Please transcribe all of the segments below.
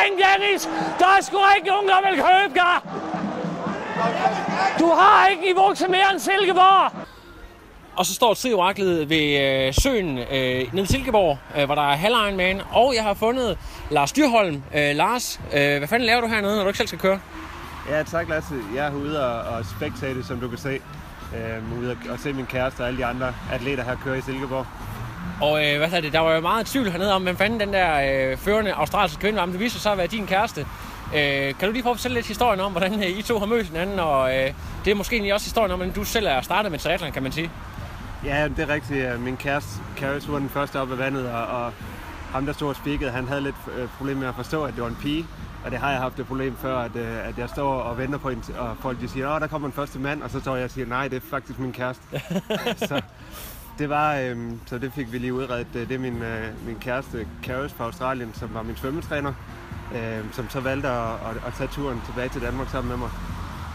ring, Dennis! Der er sgu ikke nogen, der vil købe dig! Du har ikke niveau til mere end Silkeborg! Og så står trioraklet ved øh, søen øh, nede i Silkeborg, øh, hvor der er halv Ironman. Og jeg har fundet Lars Dyrholm. Øh, Lars, øh, hvad fanden laver du hernede, når du ikke selv skal køre? Ja, tak Lasse. Jeg er ude og, og spectate, som du kan se. Øh, ude og, og se min kæreste og alle de andre atleter her køre i Silkeborg. Og øh, hvad hedder det, der var jo meget tvivl hernede om, hvem fanden den der øh, førende australske kvinde var. Men det viser sig at være din kæreste. Øh, kan du lige prøve at fortælle lidt historien om, hvordan øh, I to har mødt hinanden? Og øh, det er måske egentlig også historien om, hvordan du selv er startet med triathlon, kan man sige. Ja, det er rigtigt. Min kæreste, Carrie, var den første op af vandet, og, og ham, der stod og spikkede, han havde lidt øh, problem med at forstå, at det var en pige. Og det har jeg haft et problem før, at, øh, at jeg står og venter på en, og folk de siger, at der kommer en første mand, og så står jeg og siger, nej, det er faktisk min kæreste. så det var, øh, så det fik vi lige udredet. Det er min, øh, min kæreste, Karis fra Australien, som var min svømmetræner, øh, som så valgte at, at, at tage turen tilbage til Danmark sammen med mig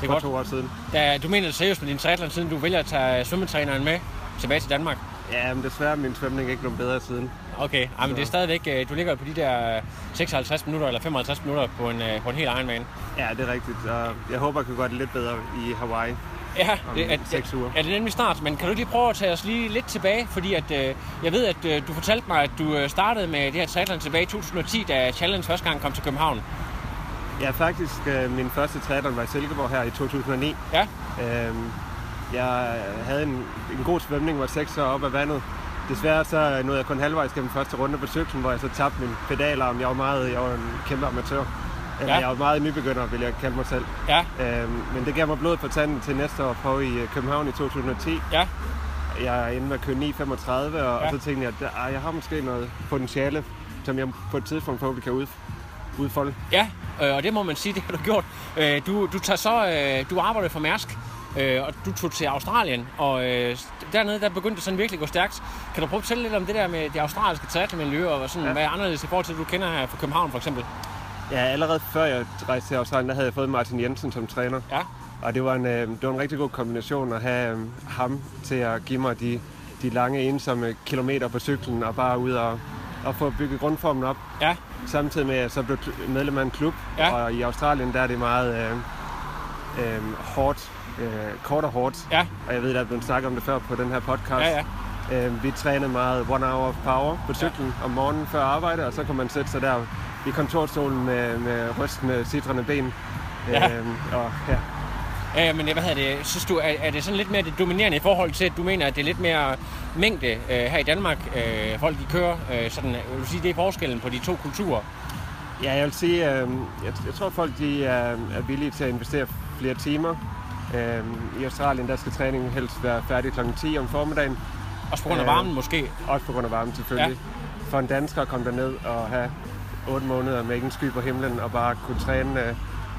det er for godt. to år siden. Da, du mener det seriøst med din triathlon, siden du vælger at tage svømmetræneren med tilbage til Danmark? Ja, men desværre er min svømning ikke blevet bedre siden. Okay, ja, men det er stadigvæk, øh, du ligger på de der 56 minutter eller 55 minutter på en, øh, på en helt Ironman. Ja, det er rigtigt, og jeg håber, jeg kan gøre det lidt bedre i Hawaii. Ja, det er, 6 uger. Ja, det er nemlig snart, men kan du lige prøve at tage os lige lidt tilbage, fordi at, øh, jeg ved, at øh, du fortalte mig, at du øh, startede med det her triathlon tilbage i 2010, da Challenge første gang kom til København. Ja, faktisk øh, min første triathlon var i Silkeborg her i 2009. Ja. Øhm, jeg havde en, en god svømning, var 6 år op af vandet. Desværre så nåede jeg kun halvvejs gennem første runde på cyklen, hvor jeg så tabte min pedalarm. Jeg var meget, jeg var en kæmpe amatør. Eller ja. jeg var meget nybegynder, vil jeg kalde mig selv. Ja. Øhm, men det gav mig blod på tanden til næste år på i øh, København i 2010. Ja. Jeg er inde med at køre 9.35, og, ja. og så tænkte jeg, at jeg har måske noget potentiale, som jeg på et tidspunkt forhåbentlig kan ud, udfolde. Ja, øh, og det må man sige, det har du gjort. Øh, du, du, tager så, du arbejder for Mærsk, og du tog til Australien, og dernede der begyndte det sådan virkelig at gå stærkt. Kan du prøve at fortælle lidt om det der med det australske triathlon-miljø, og sådan, ja. hvad er anderledes i forhold til, at du kender her fra København for eksempel? Ja, allerede før jeg rejste til Australien, der havde jeg fået Martin Jensen som træner. Ja. Og det var, en, øh, det var en rigtig god kombination at have øh, ham til at give mig de, de lange, ensomme kilometer på cyklen og bare ud og, og få bygget grundformen op. Ja. Samtidig med, at jeg så blev medlem af en klub. Ja. Og i Australien, der er det meget øh, øh, hårdt, øh, kort og hårdt. Ja. Og jeg ved, der er blevet snakket om det før på den her podcast. Ja, ja. Øh, vi trænede meget one hour of power på cyklen ja. om morgenen før arbejde, og så kan man sætte sig der i kontorstolen med, med rystende, sidrende ben. Ja. Øhm, og, ja. Ja, men hvad hedder det? Synes du, er, er det sådan lidt mere det dominerende i forhold til, at du mener, at det er lidt mere mængde øh, her i Danmark, øh, folk de kører? Øh, sådan, vil du sige, det er forskellen på de to kulturer? Ja, jeg vil sige, øh, jeg, jeg tror folk de er, er villige til at investere flere timer. Øh, I Australien der skal træningen helst være færdig kl. 10 om formiddagen. Også på grund af varmen øh, måske? Også på grund af varmen selvfølgelig. Ja. For en dansker at komme derned og have 8 måneder med ikke en sky på himlen og bare kunne træne. Øh,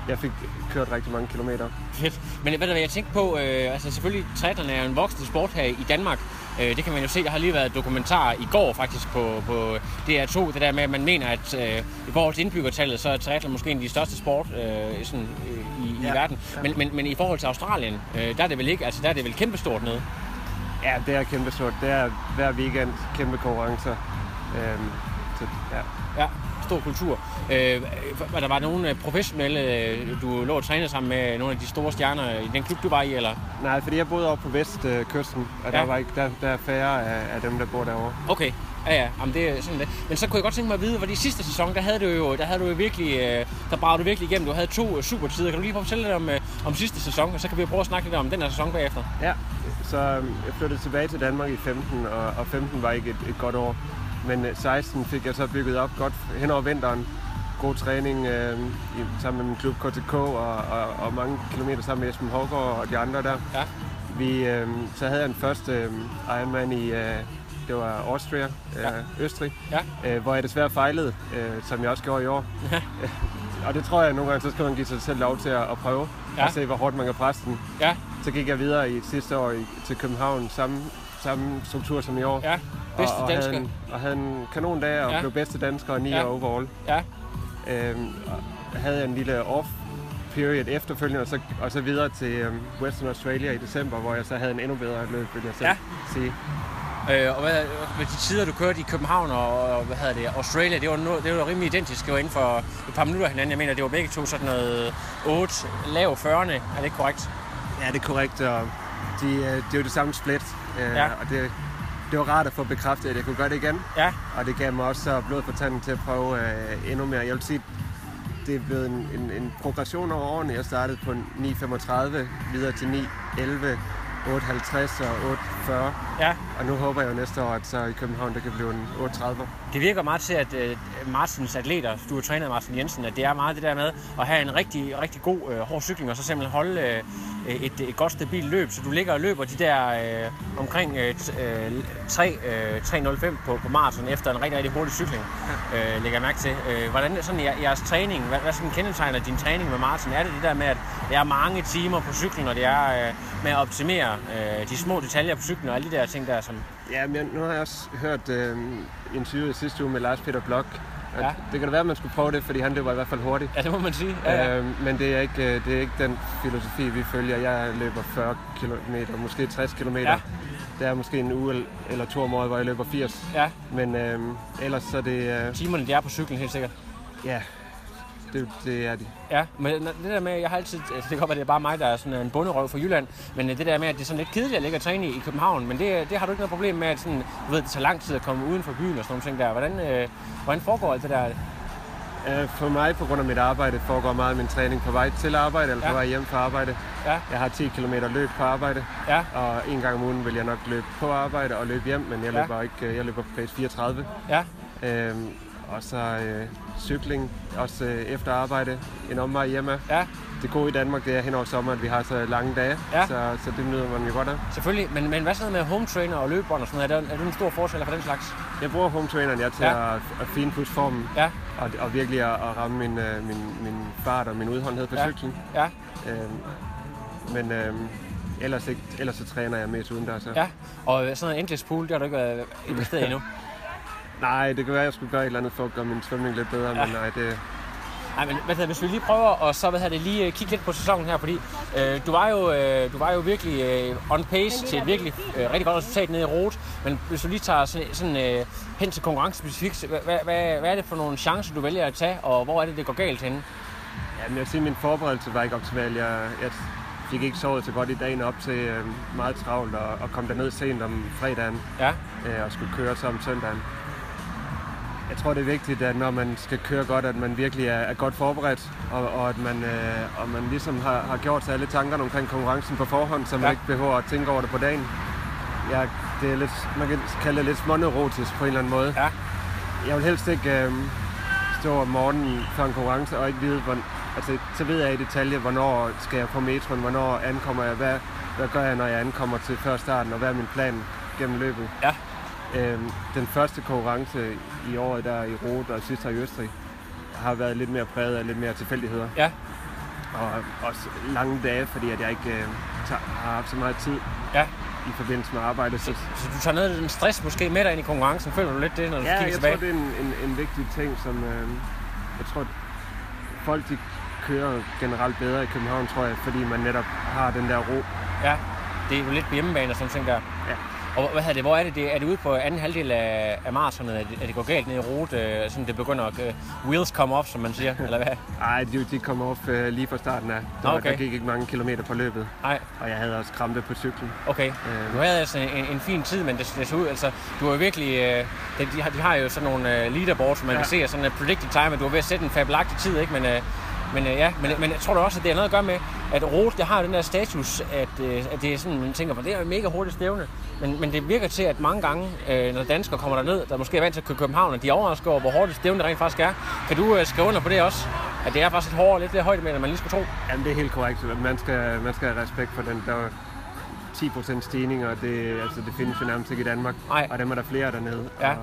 jeg fik kørt rigtig mange kilometer. Fedt. Men hvad der, jeg tænkte på, øh, altså selvfølgelig triathlon er en voksende sport her i Danmark. Øh, det kan man jo se, der har lige været dokumentar i går faktisk på, på DR2, det der med, at man mener, at øh, i forhold til indbyggertallet, så er triathlon måske en af de største sport øh, sådan, øh, i, ja. i verden. Men, men, men i forhold til Australien, øh, der er det vel ikke, altså der er det vel kæmpestort nede? Ja, det er kæmpestort. Det er hver weekend kæmpe konkurrencer. Øh, så, ja. ja stor kultur. Øh, var der var nogle øh, professionelle, øh, du lå og trænede sammen med nogle af de store stjerner i den klub, du var i, eller? Nej, fordi jeg boede over på vestkysten, og ja. der, var ikke, der, der er færre af, af dem, der bor derovre. Okay, Ja, ja, Jamen, det er sådan det. Men så kunne jeg godt tænke mig at vide, hvor de sidste sæson, der havde du jo, der havde du jo virkelig, der bragte du virkelig igennem. Du havde to super tider. Kan du lige prøve at fortælle lidt om, om sidste sæson, og så kan vi prøve at snakke lidt om den her sæson bagefter? Ja, så jeg flyttede tilbage til Danmark i 15, og, og 15 var ikke et, et godt år. Men 16 øh, fik jeg så bygget op godt hen over vinteren. God træning øh, sammen med min klub KTK og, og, og mange kilometer sammen med Esben Hårgaard og de andre der. Ja. Vi, øh, så havde jeg en første øh, Ironman i, øh, det var Austria, øh, ja. Østrig, ja. øh, hvor jeg desværre fejlede, øh, som jeg også gjorde i år. Ja. og det tror jeg nogle gange, så skal man give sig selv lov til at, at prøve ja. og se, hvor hårdt man kan presse den. Ja. Så gik jeg videre i sidste år i, til København, samme, samme struktur som i år. Ja. Bedste og, og dansker. Havde en, og havde en kanon dag og ja. blev bedste dansker og 9 ja. overall. Ja. Øhm, og havde en lille off period efterfølgende, og så, og så videre til um, Western Australia i december, hvor jeg så havde en endnu bedre løb, vil jeg selv ja. sige. Øh, og hvad, med de tider, du kørte i København og, og hvad hedder det, Australia, det var, no, det var rimelig identisk. Det var inden for et par minutter hinanden. Jeg mener, det var begge to sådan noget 8, lav 40'erne. Er det korrekt? Ja, det er korrekt. Og de, øh, det er jo det samme split. Øh, Ja. Og det, det var rart at få bekræftet, at jeg kunne gøre det igen. Ja, Og det gav mig også så blod på tanden til at prøve øh, endnu mere. Jeg vil sige, det er blevet en, en, en progression over årene. Jeg startede på 9.35, videre til 9.11, 8.50 og 8.40. ja. Og nu håber jeg jo næste år, at så i København, det kan blive en 8.30. Det virker meget til, at øh, Martins atleter, du træner af Martin Jensen, at det er meget det der med at have en rigtig, rigtig god øh, hård cykling, og så simpelthen holde øh, et, et godt stabilt løb. Så du ligger og løber de der øh, omkring øh, t- øh, 3, øh, 3.05 på, på maraton efter en rigtig, rigtig hurtig cykling, øh, lægger jeg mærke til. Øh, hvordan er sådan jer- jeres træning, hvad, hvad sådan kendetegner din træning med maraton? Er det det der med, at det er mange timer på cyklen, og det er øh, med at optimere øh, de små detaljer på cyklen, og alle de der ting der, som... Ja, men nu har jeg også hørt øh, interviewet sidste uge med Lars Peter Blok. Ja. Det kan da være, at man skulle prøve det, fordi han løber i hvert fald hurtigt. Ja, det må man sige. Ja, ja. Øh, men det er, ikke, øh, det er ikke den filosofi, vi følger. Jeg løber 40 km, måske 60 km. Ja. Der er måske en uge el- eller to om året, hvor jeg løber 80. ja. Men øh, ellers så er det... Øh, Timerne, de er på cyklen helt sikkert. ja, det, det er de. Ja, men det der med, jeg har altid, altså det kan godt være, det er bare mig, der er sådan en bunderøv fra Jylland, men det der med, at det er sådan lidt kedeligt at ligge og træne i, i København, men det, det har du ikke noget problem med, at sådan, du ved, det tager lang tid at komme uden for byen og sådan nogle ting der. Hvordan, øh, hvordan foregår alt det der? Øh, For mig, på grund af mit arbejde, foregår meget af min træning på vej til arbejde eller på Ja. vej hjem fra arbejde. Ja, Jeg har 10 km løb på arbejde, ja, og en gang om ugen vil jeg nok løbe på arbejde og løbe hjem, men jeg Ja. løber ikke. øh, Jeg løber på pace 34. ja, Øhm, og så øh, cykling, også øh, efter arbejde, en omvej hjemme. ja, Det gode i Danmark, det er hen over sommeren, at vi har så lange dage, Ja. så, så det nyder man jo godt af. selvfølgelig. Men, men hvad sådan noget med home trainer og løbebånd og sådan noget? Er, der, er du en stor forskel for den slags? Jeg bruger home traineren jeg til Ja. at, at finpudse formen, Ja, og, og virkelig at, at ramme min, øh, min, min fart og min udholdenhed på Ja. cyklen. ja, Øhm, men øhm, ellers, ikke, ellers så træner jeg mest udendørs. så. ja. Og sådan noget endless pool, det har du ikke været investeret endnu. Nej, det kan være, at jeg skulle gøre et eller andet for at gøre min svømning lidt bedre, Ja. men nej, det, Nej, men hvad hedder, hvis vi lige prøver at så, hvad hedder det, lige øh, kigge lidt på sæsonen her, fordi øh, du, var jo, øh, du var jo virkelig øh, on pace til et virkelig øh, rigtig godt resultat nede i Rot, men hvis du lige tager sådan, sådan øh, hen til konkurrencespecifikt, hvad, hvad, hvad, er det for nogle chancer, du vælger at tage, og hvor er det, det går galt henne? Ja, men jeg vil sige, at min forberedelse var ikke optimal. Jeg, jeg fik ikke sovet så godt i dagen op til øh, meget travlt og, og kom derned sent om fredagen Ja, øh, og skulle køre så om søndagen. Jeg tror, det er vigtigt, at når man skal køre godt, at man virkelig er, er godt forberedt, og, og at man, øh, og man ligesom har, har gjort sig alle tankerne omkring konkurrencen på forhånd, så man Ja. ja. ikke behøver at tænke over det på dagen. Jeg, det er lidt, man kan kalde det lidt småneurotisk på en eller anden måde. ja, Jeg vil helst ikke øh, stå om morgenen før en konkurrence og ikke vide, hvor, altså, så ved jeg i detalje, hvornår skal jeg på metroen, hvornår ankommer jeg, hvad, hvad gør jeg, når jeg ankommer til før starten, og hvad er min plan gennem løbet. Ja. Øhm, den første konkurrence i året der i Rot og sidst her i Østrig har været lidt mere præget af lidt mere tilfældigheder. ja, Og også lange dage, fordi at jeg ikke øh, tager, har haft så meget tid ja. i forbindelse med arbejde. Så, Så du tager noget af den stress måske med dig ind i konkurrencen. Føler du lidt det, når du Ja, kigger jeg tilbage? tror, det er en, en, en vigtig ting, som øh, jeg tror, folk de kører generelt bedre i København, tror jeg, fordi man netop har den der ro. Ja, det er jo lidt på hjemmebane og sådan ting der. Ja. Og hvad hedder det, hvor er det, det er det ude på anden halvdel af, af maratonet, at, det- at det går galt ned i rute, øh, sådan det begynder at uh, wheels come off, som man siger, eller hvad? Ej, de, de kom op øh, lige fra starten af. Der, Okay. der gik ikke mange kilometer på løbet, Nej, og jeg havde også krampe på cyklen. okay. Øh, Du havde altså en, en fin tid, men det, det så ud, altså, du var virkelig, øh, de, de, har, de har jo sådan nogle øh, leaderboards, som man ja. Kan se, og sådan en predicted time, at du var ved at sætte en fabelagtig tid, ikke? Men, øh, men, øh, ja, men, men jeg tror da også, at det har noget at gøre med, at Rot, det har jo den der status, at, øh, at det er sådan, man tænker, for det er jo et mega hurtigt stævne. Men, men det virker til, at mange gange, øh, når danskere kommer derned, der måske er vant til at køre København, at de er overrasket over, hvor hurtigt stævne det rent faktisk er. Kan du øh, skrive under på det også? At det er faktisk lidt hårdere, lidt flere højde med, end man lige skulle tro. jamen, det er helt korrekt. Man skal, man skal have respekt for den. Der var 10% stigning, og det, altså, det findes jo nærmest ikke i Danmark. Nej. Og dem er der flere dernede. Ja. Og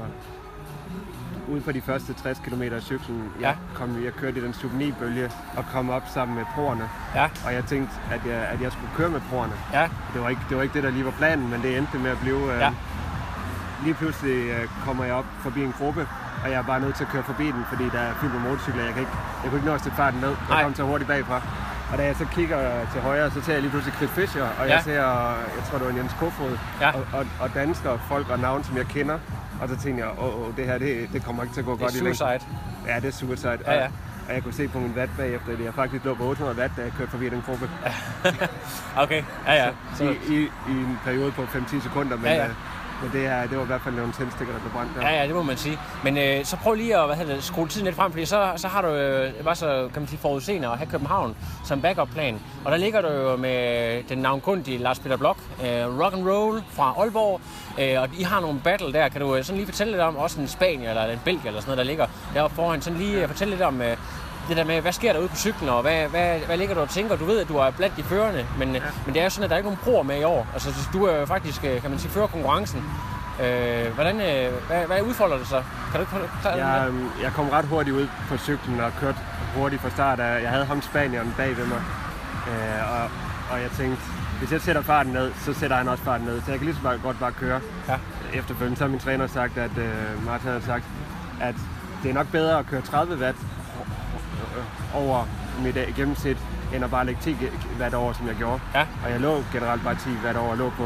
ude på de første 60 km af cyklen, Ja. jeg, kom, jeg kørte i den sub 9-bølge og kom op sammen med proerne. Ja, Og jeg tænkte, at jeg, at jeg skulle køre med proerne. ja, Det var, ikke, det var ikke det, der lige var planen, men det endte med at blive... Øh, Ja. Lige pludselig øh, kommer jeg op forbi en gruppe, og jeg er bare nødt til at køre forbi den, fordi der er fyldt med motorcykler. Jeg, kan ikke, jeg kunne ikke nå at sætte farten ned. Jeg kom så hurtigt bagfra. Og da jeg så kigger til højre, så ser jeg lige pludselig Chris Fischer, og Ja. jeg ser, jeg tror det var Jens Kofod, Ja. og, og, og danskere, folk og navn, som jeg kender. Og så tænkte jeg, åh, åh det her, det, det kommer ikke til at gå Det godt i længden. suicide. Ja, det er suicide. Ja, ja. Og, og jeg kunne se på min watt bagefter, at jeg faktisk lå på 800 watt, da jeg kørte forbi den gruppe. Okay, ja, ja. Så, i, i, I en periode på 5-10 sekunder, men, Ja, ja men det, her, det var i hvert fald nogle tændstikker, der blev brændt der. Ja, ja, det må man sige. Men øh, så prøv lige at hvad hedder det, skrue tiden lidt frem, fordi så, så har du øh, bare så kan man sige, forudseende at have København som backup-plan. Og der ligger du jo med den navnkundige Lars Peter Blok, øh, rock and roll fra Aalborg. Øh, og I har nogle battle der. Kan du øh, sådan lige fortælle lidt om, også en Spanier eller en Belgier eller sådan noget, der ligger deroppe foran. Sådan lige øh, fortælle lidt om øh, det der med, hvad sker der ude på cyklen, og hvad, hvad, hvad ligger du og tænker? Du ved, at du er blandt de førende, men, ja. men det er jo sådan, at der er ikke nogen proer med i år. Altså, du er jo faktisk, øh, kan man sige, fører konkurrencen. Øh, hvordan, øh, hvad, hvad udfolder det sig? Kan du ikke forklare? Jeg, øhm, jeg kom ret hurtigt ud på cyklen og kørte hurtigt fra start. Jeg havde ham spanieren bag ved mig, øh, og, og jeg tænkte, hvis jeg sætter farten ned, så sætter han også farten ned. Så jeg kan lige så bare, godt bare køre. Ja. Efterfølgende så har min træner sagt, at øh, Martin havde sagt, at det er nok bedre at køre 30 watt øh, over mit øh, gennemsnit, end at bare lægge 10 watt over, som jeg gjorde. Ja. Og jeg lå generelt bare 10 watt over, jeg lå på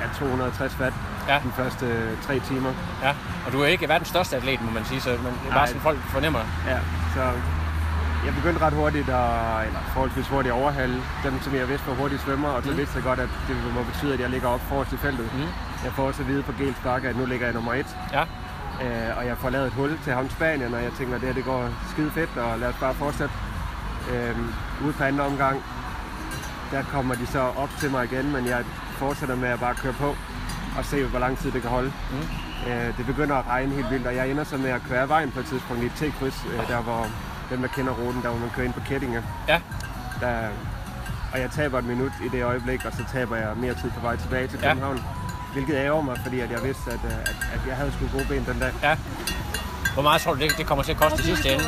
ja, 260 watt Ja. de første øh, tre timer. Ja, og du er ikke verdens største atlet, må man sige, så men det er bare sådan, folk fornemmer. Ja, så jeg begyndte ret hurtigt, at, eller forholdsvis hurtigt at overhale dem, som jeg vidste var hurtige svømmer, og så Mhm. vidste jeg godt, at det må betyde, at jeg ligger op forrest i feltet. Mhm. Jeg får også at vide på Gels Bakke, at nu ligger jeg nummer et, Ja, øh, og jeg får lavet et hul til ham Spanien, og jeg tænker, at det her det går skide fedt, og lad os bare fortsætte. Øh, ude på anden omgang, der kommer de så op til mig igen, men jeg fortsætter med at bare køre på og se, hvor lang tid det kan holde. Mhm. Øh, det begynder at regne helt vildt, og jeg ender så med at køre af vejen på et tidspunkt i et T-kryds, øh, der hvor dem, der kender ruten, der hvor man kører ind på Kettinge. ja, Der, og jeg taber et minut i det øjeblik, og så taber jeg mere tid på vej tilbage til Ja. Hvilket ærger mig, fordi at jeg vidste, at, øh, at, at jeg havde sgu gode ben den dag. ja. Hvor meget tror du, det, det kommer til at koste i sidste ende?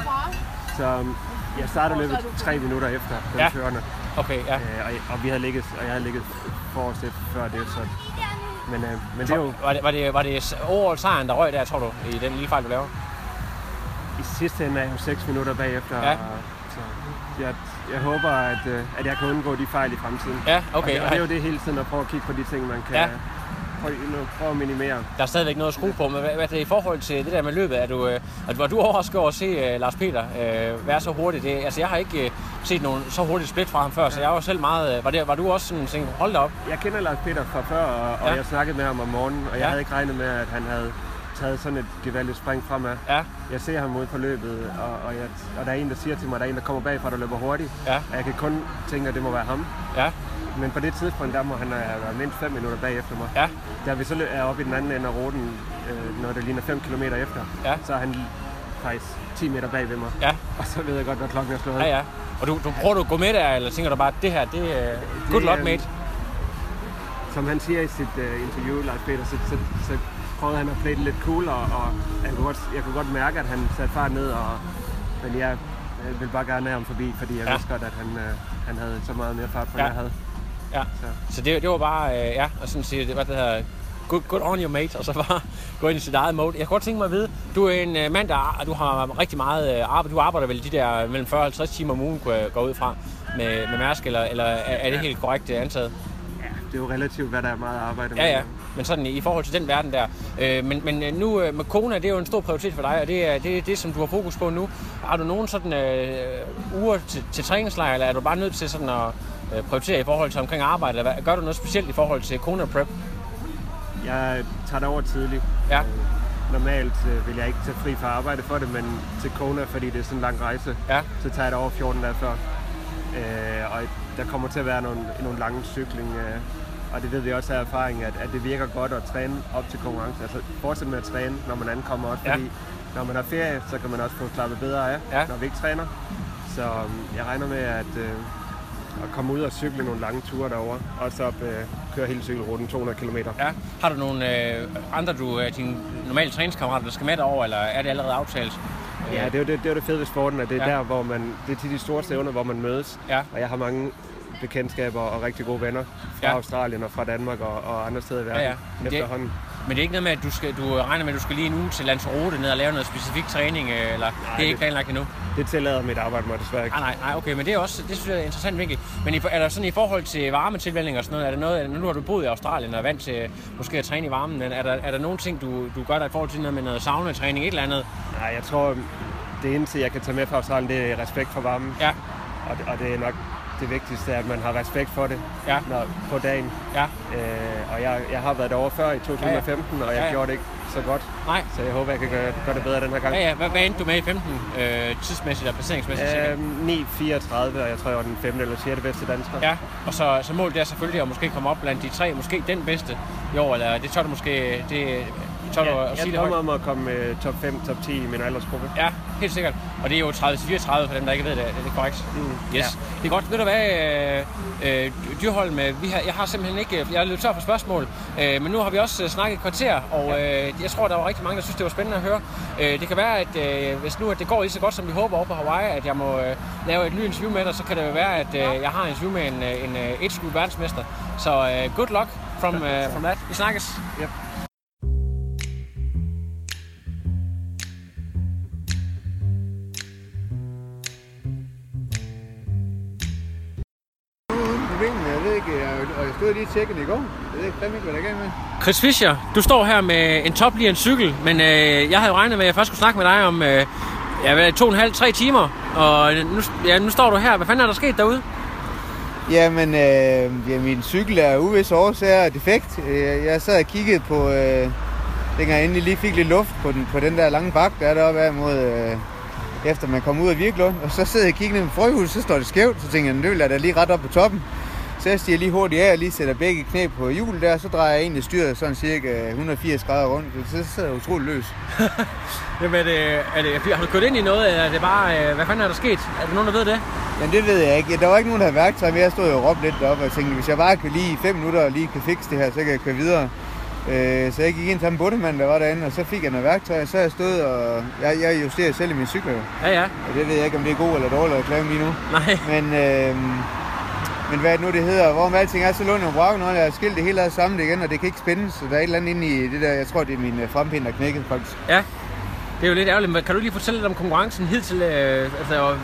Så øhm, jeg startede løbet tre minutter efter den Ja. førende, Okay, ja. øh, og, og, vi havde ligget, og jeg havde ligget forrest før det. Så, men, øh, men det er jo Var det, var det, var det overall sejren, der røg der, tror du, i den lille fejl, du laver? i sidste ende er jeg jo 6 minutter bagefter. Ja. og- Så jeg, jeg håber, at, øh, at jeg kan undgå de fejl i fremtiden. Ja, Og okay. det, og det er jo det hele tiden at prøve at kigge på de ting, man kan Ja. Ja. prøve, at minimere. Der er stadigvæk noget at skrue på, men hvad, hvad det i forhold til det der med løbet? Er du, øh, var du overrasket over at se uh, Lars Peter uh, være så hurtigt? Det, altså, jeg har ikke uh, set nogen så hurtigt split fra ham før, så jeg var selv meget... Uh, var, det, var du også sådan, tænkt, hold da op? Jeg kender Lars Peter fra før, og, og Ja. jeg snakkede med ham om morgenen, og jeg Ja. havde ikke regnet med, at han havde taget sådan et gevaldigt spring fremad. Ja, Jeg ser ham ude på løbet, og, og, jeg, og der er en, der siger til mig, at der er en, der kommer bagfra, der løber hurtigt. ja, Og jeg kan kun tænke, at det må være ham. ja, Men på det tidspunkt, der må han have været mindst 5 minutter bagefter mig. ja, Da vi så er oppe i den anden ende af ruten, øh, når det ligner 5 km efter, Ja. så er han faktisk 10 meter bag ved mig. ja, Og så ved jeg godt, hvad klokken er slået. ja, ja. Og du, du prøver du at gå med der, eller tænker du bare, at det her, det er good luck, øh, mate? Som han siger i sit uh, interview, Lars Peter, så, så, så prøvede han at play det lidt cool, og, og jeg, kunne godt, jeg kunne godt mærke, at han satte fart ned, og, men jeg, jeg ville bare gerne have ham forbi, fordi jeg Ja. vidste godt, at han, uh, han havde så meget mere fart, end Ja. jeg havde. Ja. Så. Så det, det var bare, øh, ja, og sådan sige, det var det her, good, good on your mate, og så bare gå ind i sit eget mode. Jeg kunne godt tænke mig at vide, du er en øh, mand, der du har rigtig meget øh, arbejde. Du arbejder vel de der mellem 40 og 50 timer om ugen, kunne jeg gå ud fra, med, med Mærsk, eller, eller er, er det helt korrekt øh, antaget? Ja, det er jo relativt, hvad der er meget arbejde Ja, ja. med. Men sådan i, forhold til den verden der. Øh, men men øh, nu øh, med Kona, det er jo en stor prioritet for dig, og det er det, er det som du har fokus på nu. Har du nogen sådan øh, uger til, til træningslejr, eller er du bare nødt til sådan at øh, prioritere i forhold til omkring arbejde? Eller hvad, gør du noget specielt i forhold til Kona Prep? Jeg tager det over tidligt. Ja. Øh, Normalt øh, vil jeg ikke tage fri fra arbejde for det, men til Kona, fordi det er sådan en lang rejse, Ja. så tager jeg det over 14 dage før. Øh, og der kommer til at være nogle, nogle lange cykling, øh, og det ved vi også af erfaring, at, at det virker godt at træne op til konkurrence. Altså fortsætte med at træne, når man ankommer også, Ja. fordi når man har ferie, så kan man også få slappet bedre af, Ja. når vi ikke træner. Så øhm, jeg regner med at, øh, at komme ud og cykle nogle lange ture derover og så øh, køre hele cykelruten 200 km. Ja. Har du nogle øh, andre, du, øh, dine normale træningskammerater, der skal med derover, eller er det allerede aftalt? Ja, det er jo det, det, er jo det fede ved sporten, at det er Ja. der, hvor man, det er til de store stævner, hvor man mødes. Ja. Og jeg har mange bekendtskaber og rigtig gode venner fra Ja. Australien og fra Danmark og, og andre steder i verden Ja, ja. Men det- efterhånden. Men det er ikke noget med, at du, skal, du regner med, at du skal lige en uge til Lanzarote ned og lave noget specifik træning, øh, eller nej, det er ikke planlagt endnu? Det tillader mit arbejde mig desværre ikke. Nej, nej, nej, okay, men det er også, det synes jeg er en interessant vinkel. Men i, er der sådan i forhold til varmetilvænning og sådan noget, er der noget, nu har du boet i Australien og er vant til måske at træne i varmen, men er der, er der nogle ting, du, du gør der i forhold til noget med noget sauna-træning, et eller andet? Nej, jeg tror, det eneste, jeg kan tage med fra Australien, det er respekt for varmen. Ja, Og, det- og det er nok det vigtigste, at man har respekt for det ja, når, på dagen. ja, Øh, og jeg, jeg har været derovre før i 2015, og jeg Ja, ja. gjorde det ikke så godt. nej. Så jeg håber, jeg kan gøre, gøre det bedre den her gang. Ja, ja, hvad, hvad endte du med i 15 øh, tidsmæssigt og placeringsmæssigt? Øhm, 9.34, og jeg tror, jeg var den 5. eller 6. bedste dansker. Ja, og så, så målet er selvfølgelig at måske komme op blandt de tre, måske den bedste i år, eller det tør du måske, det du Ja, at jeg sige det drømmer højt. om at komme øh, top 5, top 10 i min aldersgruppe. Ja, helt sikkert. Og det er jo 30-34 for dem, der ikke ved det. Er det korrekt? Mm, Yes. ja. Det er godt. Ved du hvad, øh, øh, Dyrholm, øh, vi har, jeg har simpelthen ikke, jeg er løbet tør for spørgsmål, øh, men nu har vi også øh, snakket et kvarter, og øh, jeg tror, der var rigtig mange, der synes, det var spændende at høre. Øh, det kan være, at øh, hvis nu at det går lige så godt, som vi håber over på Hawaii, at jeg må øh, lave et nyt interview med dig, så kan det jo være, at øh, jeg har en interview med en, øh, en øh, et verdensmester. Så øh, good luck from, øh, from that. Vi snakkes. Yep. Lige og tjekkede i går. Jeg ved ikke fandme ikke, hvad der er med. Chris Fischer, du står her med en toplieren cykel, men øh, jeg havde jo regnet med, at jeg først skulle snakke med dig om øh, ja, to og en halv, tre timer, og nu, ja, nu står du her. Hvad fanden er der sket derude? Jamen, øh, ja, min cykel er uvis årsager defekt. Øh, Jeg sad og kiggede på, øh, dengang jeg endelig lige fik lidt luft på den, på den der lange bakke, der er deroppe af mod, øh, efter man kom ud af Virklund. Og så sidder jeg og kigger ned på frøhuset, så står det skævt. Så tænker jeg, det vil jeg da lige ret op på toppen. Så jeg stiger lige hurtigt af og lige sætter begge knæ på hjulet der, så drejer jeg egentlig styret sådan cirka 180 grader rundt. Så sidder jeg utrolig løs. Jamen, er det, er det, har du kørt ind i noget, eller er det bare, øh, hvad fanden er der sket? Er der nogen, der ved det? Men det ved jeg ikke. Der var ikke nogen, der havde værktøj med. Jeg stod jo og råbte lidt deroppe og tænkte, hvis jeg bare kan lige i fem minutter og lige kan fikse det her, så kan jeg køre videre. Øh, så jeg gik ind til den bundemand, der var derinde, og så fik jeg noget værktøj, og så jeg stået og... Jeg, jeg justerer selv i min cykel. Ja, ja. og det ved jeg ikke, om det er god eller dårlig reklame lige nu. Nej. Men, øh, men hvad er nu, det hedder? Hvorom alting er, så låner jeg braken, og jeg har skilt det hele ad sammen igen, og det kan ikke spændes. Så der er et eller andet inde i det der, jeg tror, det er min øh, frempind, der er knækket faktisk. Ja. Det er jo lidt ærgerligt, men kan du lige fortælle lidt om konkurrencen hidtil øh, altså,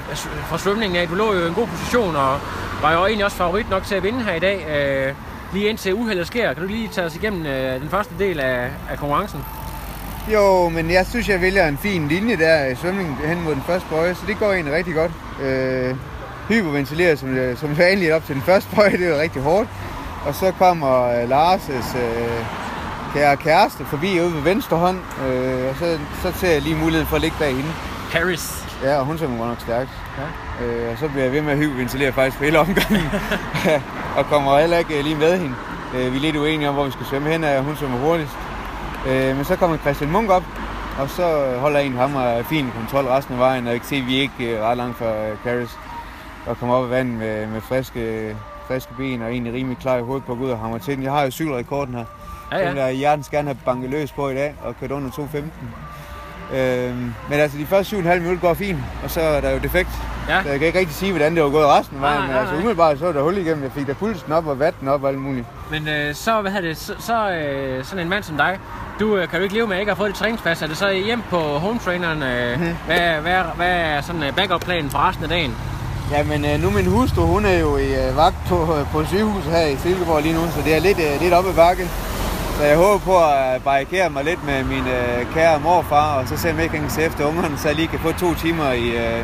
fra svømningen af? Du lå jo i en god position, og var jo egentlig også favorit nok til at vinde her i dag. Øh, lige indtil uheldet sker. Kan du lige tage os igennem øh, den første del af, af konkurrencen? Jo, men jeg synes, jeg vælger en fin linje der i svømningen hen mod den første bøje, så det går egentlig rigtig godt. Øh, hyperventileret som, øh, som vanligt op til den første bøje, det er jo rigtig hårdt. Og så kommer øh, Lars' øh, kære kæreste forbi ude ved venstre hånd, øh, og så, så ser jeg lige muligheden for at ligge bag hende. Paris. Ja, og hun svømmer godt nok stærkt. Ja. Øh, og så bliver jeg ved med at hyperventilere faktisk på hele omgangen, og kommer heller ikke øh, lige med hende. Øh, vi er lidt uenige om, hvor vi skal svømme hen, og hun svømmer hurtigst. Øh, men så kommer Christian Munk op, og så holder en ham og fin kontrol resten af vejen, og jeg kan se, at vi ikke øh, ret langt fra øh, Og kommer op af vandet med, med friske, friske ben, og egentlig rimelig klar i hovedet på at gå ud og hamre til den. Jeg har jo cykelrekorden her. Ja, Den ja. der hjertens gerne have banket løs på i dag, og kørt under 2.15. Øhm, men altså, de første 7,5 minutter går fint, og så er der jo defekt. Ja. Så jeg kan ikke rigtig sige, hvordan det var gået resten af Nej, vejen, men nej, altså umiddelbart så var der hul igennem. Jeg fik da pulsen op og vatten op og alt muligt. Men øh, så, hvad hedder det, så, så øh, sådan en mand som dig, du øh, kan du ikke leve med ikke at få det træningspas. Er det så hjem på home traineren? Øh, Mhm. hvad, hvad, hvad er sådan øh, backup-planen for resten af dagen? Jamen, øh, nu min hustru, hun er jo i øh, vagt på, øh, på sygehuset her i Silkeborg lige nu, så det er lidt, lidt op ad bakke. Så jeg håber på at barrikere mig lidt med min øh, kære morfar, og så se om jeg ikke kan se efter ungerne, så jeg lige kan få to timer i, øh,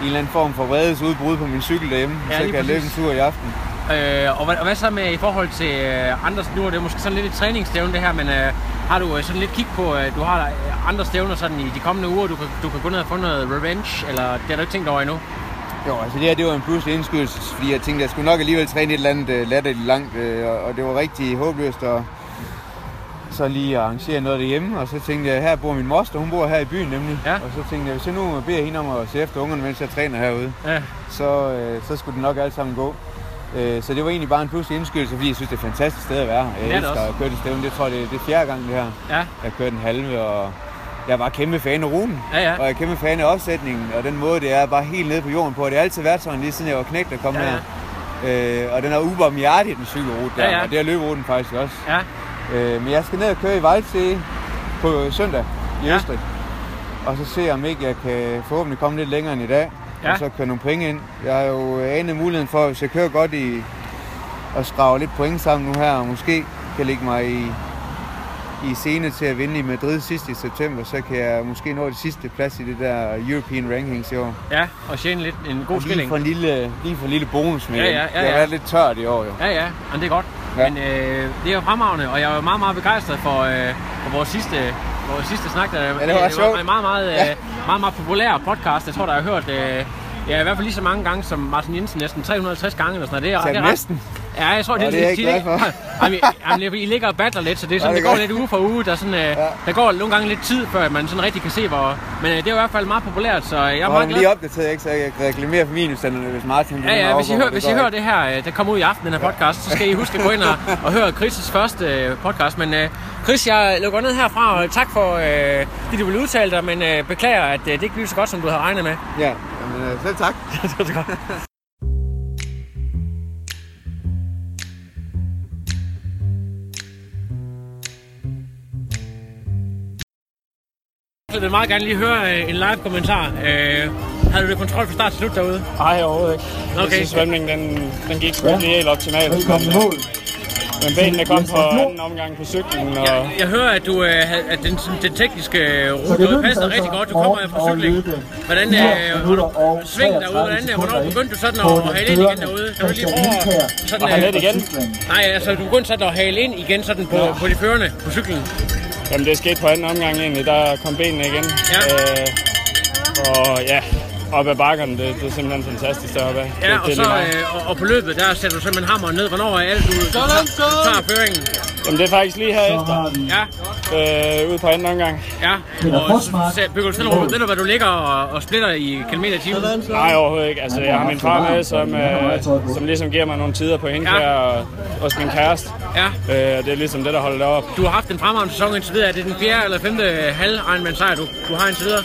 i en eller anden form for vredesudbrud på min cykel derhjemme. Ja, så lige kan jeg løbe en tur i aften. Øh, og, hvad, og hvad så med i forhold til øh, andre, nu er det måske sådan lidt et træningsstævne det her, men øh, har du øh, sådan lidt kig på, øh, du har andre stævner sådan i de kommende uger, du kan, du kan gå ned og få noget revenge, eller det har du ikke tænkt over endnu? Jo, altså det her det var en pludselig indskydelse, fordi jeg tænkte, jeg skulle nok alligevel træne et eller andet øh, latterligt langt, øh, og, det var rigtig håbløst at så lige arrangere noget derhjemme, og så tænkte jeg, her bor min moster, hun bor her i byen nemlig, Ja. og så tænkte jeg, hvis jeg nu beder hende om at se efter ungerne, mens jeg træner herude, Ja. så, øh, så skulle det nok alt sammen gå. Øh, så det var egentlig bare en pludselig indskydelse, fordi jeg synes, det er et fantastisk sted at være. Jeg elsker at køre til stævne, det tror jeg, det, er- det er fjerde gang det her. Ja, Jeg har kørt en halve, og jeg er bare kæmpe fan af ruten. ja, ja. Og jeg er kæmpe fan af opsætningen, og den måde, det er bare helt nede på jorden på. Det har altid været sådan, lige siden jeg var knægt, der kom Ja, her. Øh, og den er ubarmhjertig, den cykelrute der, Ja, ja. og det er løberuten faktisk også. ja. Øh, men jeg skal ned og køre i Vejlse på søndag i Ja. Østrig. Og så se, om ikke jeg kan forhåbentlig komme lidt længere end i dag. Ja. Og så køre nogle point ind. Jeg har jo anet muligheden for, hvis jeg kører godt i og skrave lidt point sammen nu her, og måske kan lægge mig i, i scene til at vinde i Madrid sidst i september, så kan jeg måske nå det sidste plads i det der European Rankings i år. Ja, og tjene lidt en god Og lige skilling. for en lille, lige for en lille bonus med Ja, ja, ja, Det har ja. været lidt tørt i år jo. Ja, ja, men det er godt. Ja. Ja. Men øh, det er jo fremragende, og jeg er meget, meget begejstret for, øh, for vores sidste vores sidste snak. Der, det var det var sjovt. en meget, meget, Ja. ja. meget, meget populær podcast. Jeg tror, der har hørt øh, ja, i hvert fald lige så mange gange som Martin Jensen, næsten 350 gange eller sådan noget. Det er, Så det er næsten. Ja, jeg tror, det, det er jeg ikke glad for. Jamen, jamen, I ligger og battler lidt, så det er sådan, Ja, det, det går lidt uge for uge. Der, er sådan, øh, der går nogle gange lidt tid, før man sådan rigtig kan se, hvor... Men øh, det er i hvert fald meget populært, så jeg er Og meget glad. lige opdateret, ikke, så jeg kan reklamere for minusstanderne, hvis Martin Ja, ja, hvis I, hører, det hvis I hører det her, øh, der kommer ud i aften, den her podcast, så skal I huske at gå ind og, og høre Chris' første øh, podcast. Men øh, Chris, jeg lukker ned herfra, og tak for øh, det, du ville udtale dig, men øh, beklager, at øh, det ikke blev så godt, som du havde regnet med. Ja, jamen, øh, selv tak. det var godt. Jeg vil meget gerne lige høre øh, en live kommentar. Øh, havde du det kontrol fra start til slut derude? Nej, overhovedet ikke. Jeg Okay. synes, svømningen den, den gik sgu ikke lige helt optimalt. Men, men benene kom på anden omgang på cyklen, og Jeg, jeg hører, at, du, øh, at den, den tekniske øh, rute passer rigtig godt. Du kommer fra cykling. Hvordan øh, har du sving derude? Hvordan, øh, hvornår begyndte du sådan at, at hale ind igen derude? Kan du lige prøve at sådan, og har lidt igen. Nej, altså du begyndte sådan at hale ind igen sådan på, på de førende på cyklen. Jamen, det skete på anden omgang egentlig. Der kom benene igen. Ja. Øh, og ja, op ad bakkerne, det, det er simpelthen fantastisk deroppe. Ja, det, og, det er så, øh, og, og på løbet, der sætter du simpelthen hammeren ned. Hvornår er alt, du, du, tager, tager føringen? Jamen, det er faktisk lige herefter, Ja, øh, ude på anden omgang. ja. Og så, bygger du stille roligt. Ved du, hvad du ligger og, og splitter i kilometer i timen? Nej, overhovedet ikke. Altså, jeg har min far med, som, øh, som ligesom giver mig nogle tider på hende Ja. og også min kæreste. Ja. Øh, og det er ligesom det, der holder det op. Du har haft en fremragende sæson indtil videre. Er det den fjerde eller femte halv Ironman sejr, du, du har indtil videre?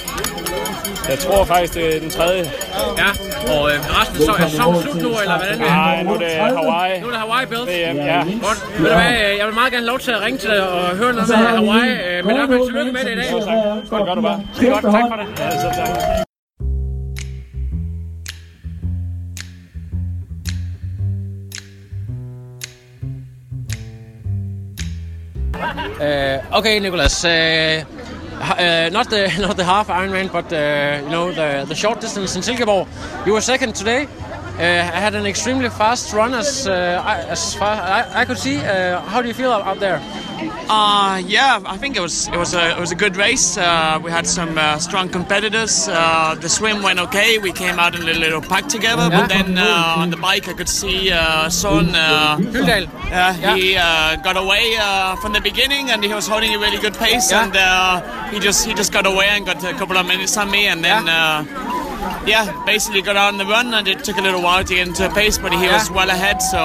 Jeg tror faktisk, det er den tredje. Ja, og øh, resten så er sæsonen slut nu, eller hvordan? Nej, nu er det Hawaii. Nu er det Hawaii Bills. VM, ja. Godt. Ved du hvad, øh, jeg vil meget gerne lov til at ringe til dig og høre noget med Hawaii, øh, men fald tillykke med det i dag. Jo, tak. Godt, gør du bare. Det er godt, tak for det. Ja, så tak. Uh, okay, Nicholas. Uh, uh, not the not the half Ironman, but uh, you know the the short distance in Silkeborg. You were second today. Uh, I had an extremely fast run, as uh, I, as far I, I could see. Uh, how do you feel out out there? Uh, yeah, I think it was it was a it was a good race. Uh, we had some uh, strong competitors. Uh, the swim went okay. We came out in a little pack together, but then uh, on the bike I could see uh, Son. He uh, got away uh, from the beginning, and he was holding a really good pace. And uh, he just he just got away and got a couple of minutes on me, and then. Yeah, basically got out on the run, and it took a little while to get into a pace, but he was well ahead. So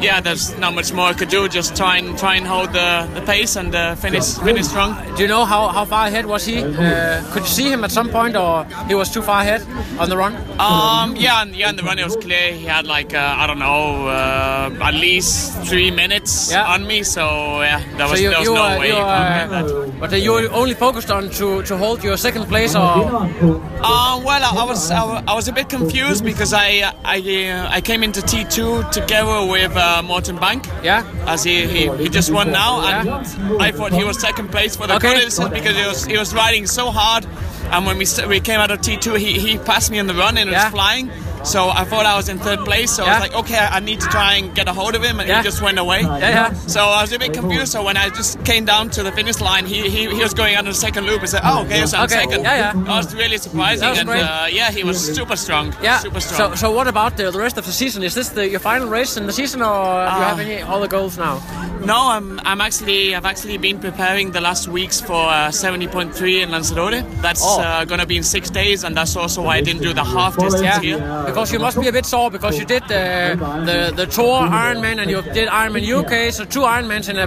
yeah, there's not much more I could do. Just try and try and hold the, the pace and uh, finish finish strong. Do you know how, how far ahead was he? Uh, could you see him at some point, or he was too far ahead on the run? Um, yeah, yeah, in the run it was clear he had like uh, I don't know uh, at least three minutes Yeah. on me. So yeah, there was, So you, there was you, no way. you, you could get that. but you were only focused on to, to hold your second place, or Uh, well, I, I was I, I was a bit confused because I I I came into T2 together with uh, Morten Bank. yeah? as he, he, he just won now, and I thought he was second place for the Okay. because he was he was riding so hard, and when we we came out of T two, he, he passed me in the run and Yeah. was flying. So I thought I was in third place. So I was like, okay, I need to try and get a hold of him, and Yeah. he just went away. Yeah, yeah. So I was a bit confused. So when I just came down to the finish line, he he, he was going under the second loop. I said, oh, okay, so I'm Okay, second. yeah, yeah. That was really surprising, was and uh, yeah, he was super strong. Yeah. super strong. So, so what about the, the rest of the season? Is this the, your final race in the season, or do you Uh, have any other goals now? No, I'm I'm actually I've actually been preparing the last weeks for uh, 70.3 in Lanzarote. That's Oh. uh, gonna be in six days, and that's also why I didn't do the half distance Yeah, here. Because you must be a bit sore because you did uh, the the tour Ironman and you did Ironman UK, so two Ironmans in a,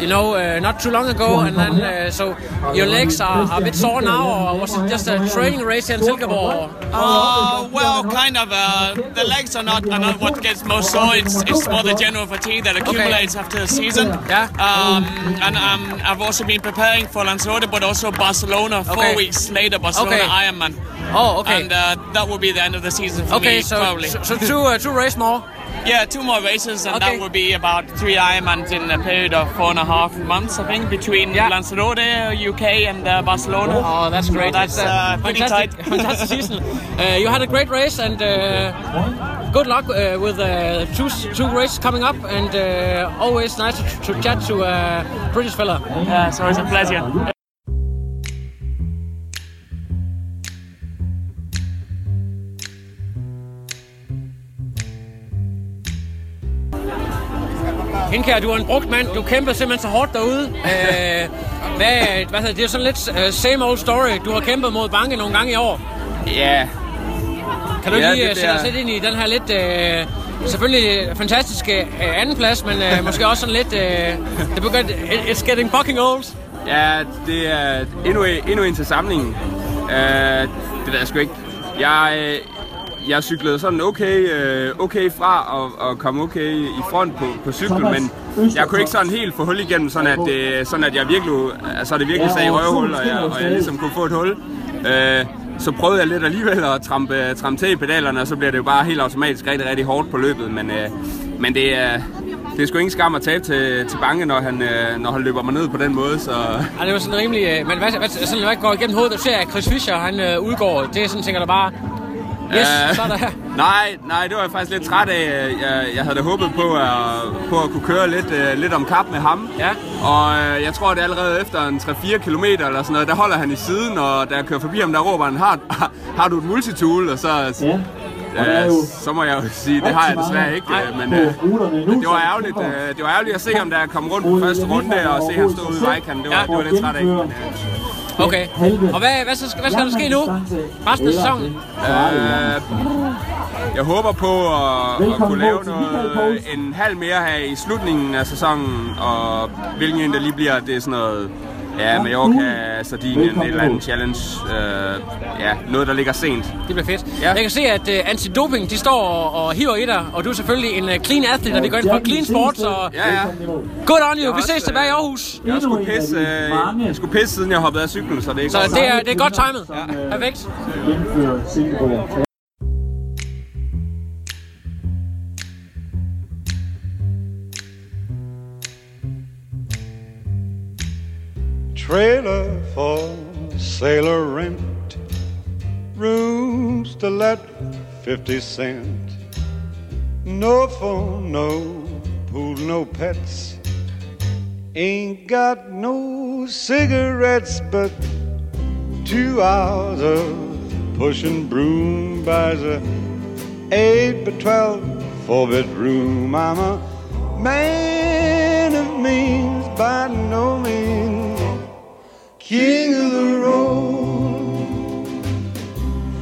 you know uh, not too long ago, and then uh, so your legs are, are a bit sore now, or was it just a training race here in Silkeborg? Uh, well, kind of. Uh, the legs are not are not what gets most sore. It's it's more the general fatigue that accumulates after the season. Yeah. Um, and um, I've also been preparing for Lanzarote, but also Barcelona four Okay. weeks later. Barcelona Okay. Ironman. Oh, okay. And uh, that will be the end of the season for okay, me, so, probably. so so two uh, two race more. Yeah, two more races, and Okay. that will be about three Ironmans in a period of four and a half months, I think, between Yeah. Lanzarote, UK, and uh, Barcelona. Oh, that's great. So that's uh, pretty fantastic, tight. fantastic season. Uh, you had a great race, and uh, good luck uh, with uh, two two races coming up. And uh, always nice to, to chat to a British fella. Yeah, so it's a pleasure. Hinkær, du er en brugt mand. Du kæmper simpelthen så hårdt derude. Øh, hvad, hvad hedder, det er sådan lidt uh, same old story. Du har kæmpet mod banke nogle gange i år. Ja, Kan du Ja, lige uh, sætte os lidt ind i den her lidt... Uh, selvfølgelig fantastiske uh, andenplads, men uh, måske også sådan lidt... Uh, det begynder, it, it's getting fucking old. ja det er endnu, endnu en til samlingen. Uh, det ved jeg sgu ikke. Jeg, øh, jeg cyklede sådan okay, øh, okay fra og, og kom okay i front på, på cyklen, men jeg kunne ikke sådan helt få hul igennem, sådan at, det, sådan at jeg virkelig, altså det virkelig sagde i røvhul, og jeg, og jeg ligesom kunne få et hul. Øh, så prøvede jeg lidt alligevel at trampe, trampe til i pedalerne, og så bliver det jo bare helt automatisk rigtig, rigtig hårdt på løbet. Men, øh, men det er, det er sgu ingen skam at tabe til, til Bange, når han, øh, når han løber mig ned på den måde. Så Ja, det var sådan rimelig... Øh, men hvad, hvad, sådan, hvad går igennem hovedet? Du ser, at Chris Fischer, han øh, udgår. Det er sådan, tænker du bare... Yes, Øh, så er der... nej, nej, det var jeg faktisk lidt træt af. Jeg, jeg havde da håbet på at, på at kunne køre lidt, uh, lidt om kap med ham. Ja. Og uh, jeg tror, det er allerede efter en 3-4 km eller sådan noget, der holder han i siden, og da jeg kører forbi ham, der råber han, har, har du et multitool? Og så, ja. uh, så må jeg jo sige, det har jeg desværre ikke. Uh, men, uh, men det var ærgerligt, uh, det var ærgerligt at se ham, da jeg kom rundt på første runde, og se ham stå ude i vejkanten. Det var, det var lidt træt af. Men, uh, Okay. Og hvad, hvad, så, hvad skal der ske nu? Resten af sæsonen? Øh, jeg håber på at, at kunne lave noget, en halv mere her i slutningen af sæsonen, og hvilken en der lige bliver, det er sådan noget, ja, Mallorca, Sardinien, et eller andet challenge, øh, ja, noget der ligger sent. Det bliver fedt. Ja. Jeg kan se, at uh, antidoping, de står og, og hiver i dig, og du er selvfølgelig en uh, clean athlete, og vi går ind for clean sport, så Ja, ja. good on you. Vi ses tilbage i Aarhus. Jeg skulle pisse, øh, jeg skulle pisse siden jeg hoppede af cyklen, så det er ikke Så det er, det er godt timet. Perfekt. Trailer for sailor rent, rooms to let 50 cent. No phone, no pool, no pets. Ain't got no cigarettes, but two hours of pushing broom buys a eight by twelve four bedroom. I'm a man of means by no means, king of the road.